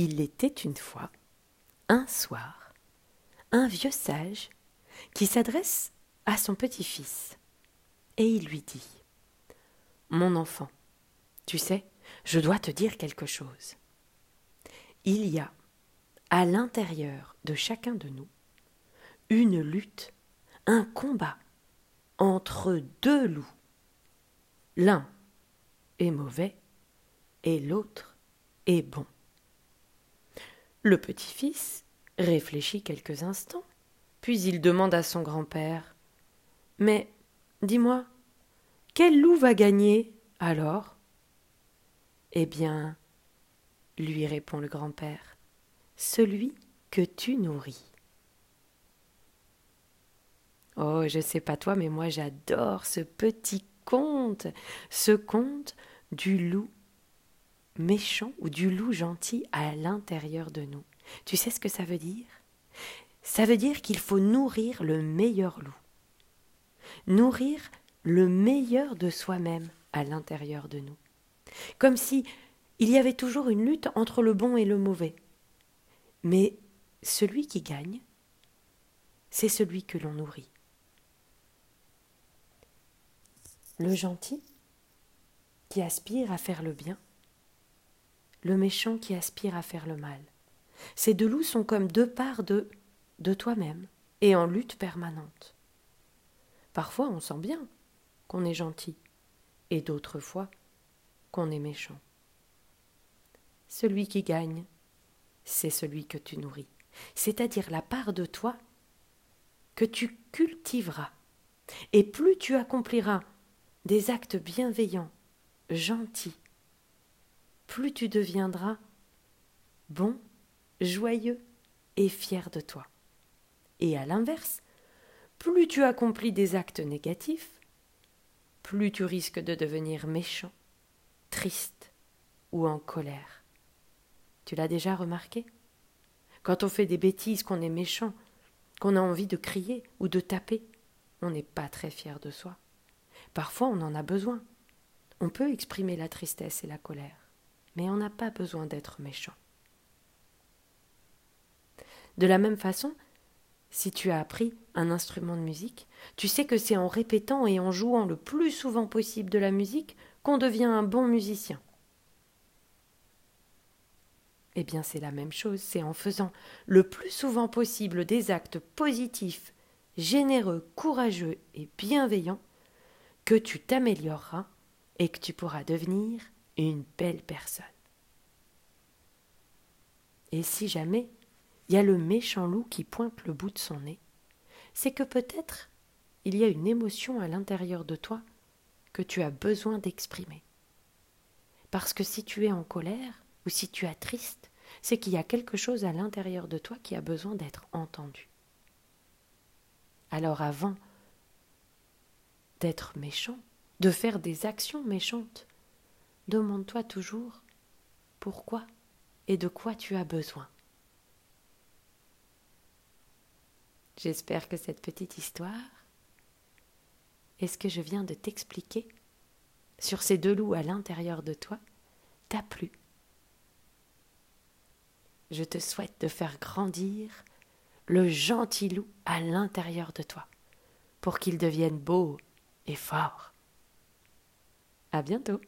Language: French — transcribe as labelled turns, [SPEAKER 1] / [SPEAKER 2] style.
[SPEAKER 1] Il était une fois, un soir, un vieux sage qui s'adresse à son petit-fils. Et il lui dit Mon enfant, tu sais, je dois te dire quelque chose. Il y a, à l'intérieur de chacun de nous, une lutte, un combat entre deux loups. L'un est mauvais et l'autre est bon. Le petit-fils réfléchit quelques instants, puis il demande à son grand-père Mais, dis-moi, quel loup va gagner alors Eh bien, lui répond le grand-père, celui que tu nourris. Oh, je sais pas toi, mais moi j'adore ce petit conte, ce conte du loup méchant ou du loup gentil à l'intérieur de nous. Tu sais ce que ça veut dire? Ça veut dire qu'il faut nourrir le meilleur loup. Nourrir le meilleur de soi-même à l'intérieur de nous. Comme si il y avait toujours une lutte entre le bon et le mauvais. Mais celui qui gagne, c'est celui que l'on nourrit. Le gentil qui aspire à faire le bien, le méchant qui aspire à faire le mal. Ces deux loups sont comme deux parts de, de toi-même et en lutte permanente. Parfois on sent bien qu'on est gentil et d'autres fois qu'on est méchant. Celui qui gagne, c'est celui que tu nourris, c'est-à-dire la part de toi que tu cultiveras. Et plus tu accompliras des actes bienveillants, gentils, plus tu deviendras bon, joyeux et fier de toi. Et à l'inverse, plus tu accomplis des actes négatifs, plus tu risques de devenir méchant, triste ou en colère. Tu l'as déjà remarqué? Quand on fait des bêtises, qu'on est méchant, qu'on a envie de crier ou de taper, on n'est pas très fier de soi. Parfois on en a besoin. On peut exprimer la tristesse et la colère mais on n'a pas besoin d'être méchant. De la même façon, si tu as appris un instrument de musique, tu sais que c'est en répétant et en jouant le plus souvent possible de la musique qu'on devient un bon musicien. Eh bien, c'est la même chose, c'est en faisant le plus souvent possible des actes positifs, généreux, courageux et bienveillants que tu t'amélioreras et que tu pourras devenir une belle personne. Et si jamais il y a le méchant loup qui pointe le bout de son nez, c'est que peut-être il y a une émotion à l'intérieur de toi que tu as besoin d'exprimer. Parce que si tu es en colère ou si tu es triste, c'est qu'il y a quelque chose à l'intérieur de toi qui a besoin d'être entendu. Alors avant d'être méchant, de faire des actions méchantes, demande-toi toujours pourquoi et de quoi tu as besoin. J'espère que cette petite histoire et ce que je viens de t'expliquer sur ces deux loups à l'intérieur de toi t'a plu. Je te souhaite de faire grandir le gentil loup à l'intérieur de toi pour qu'il devienne beau et fort. À bientôt.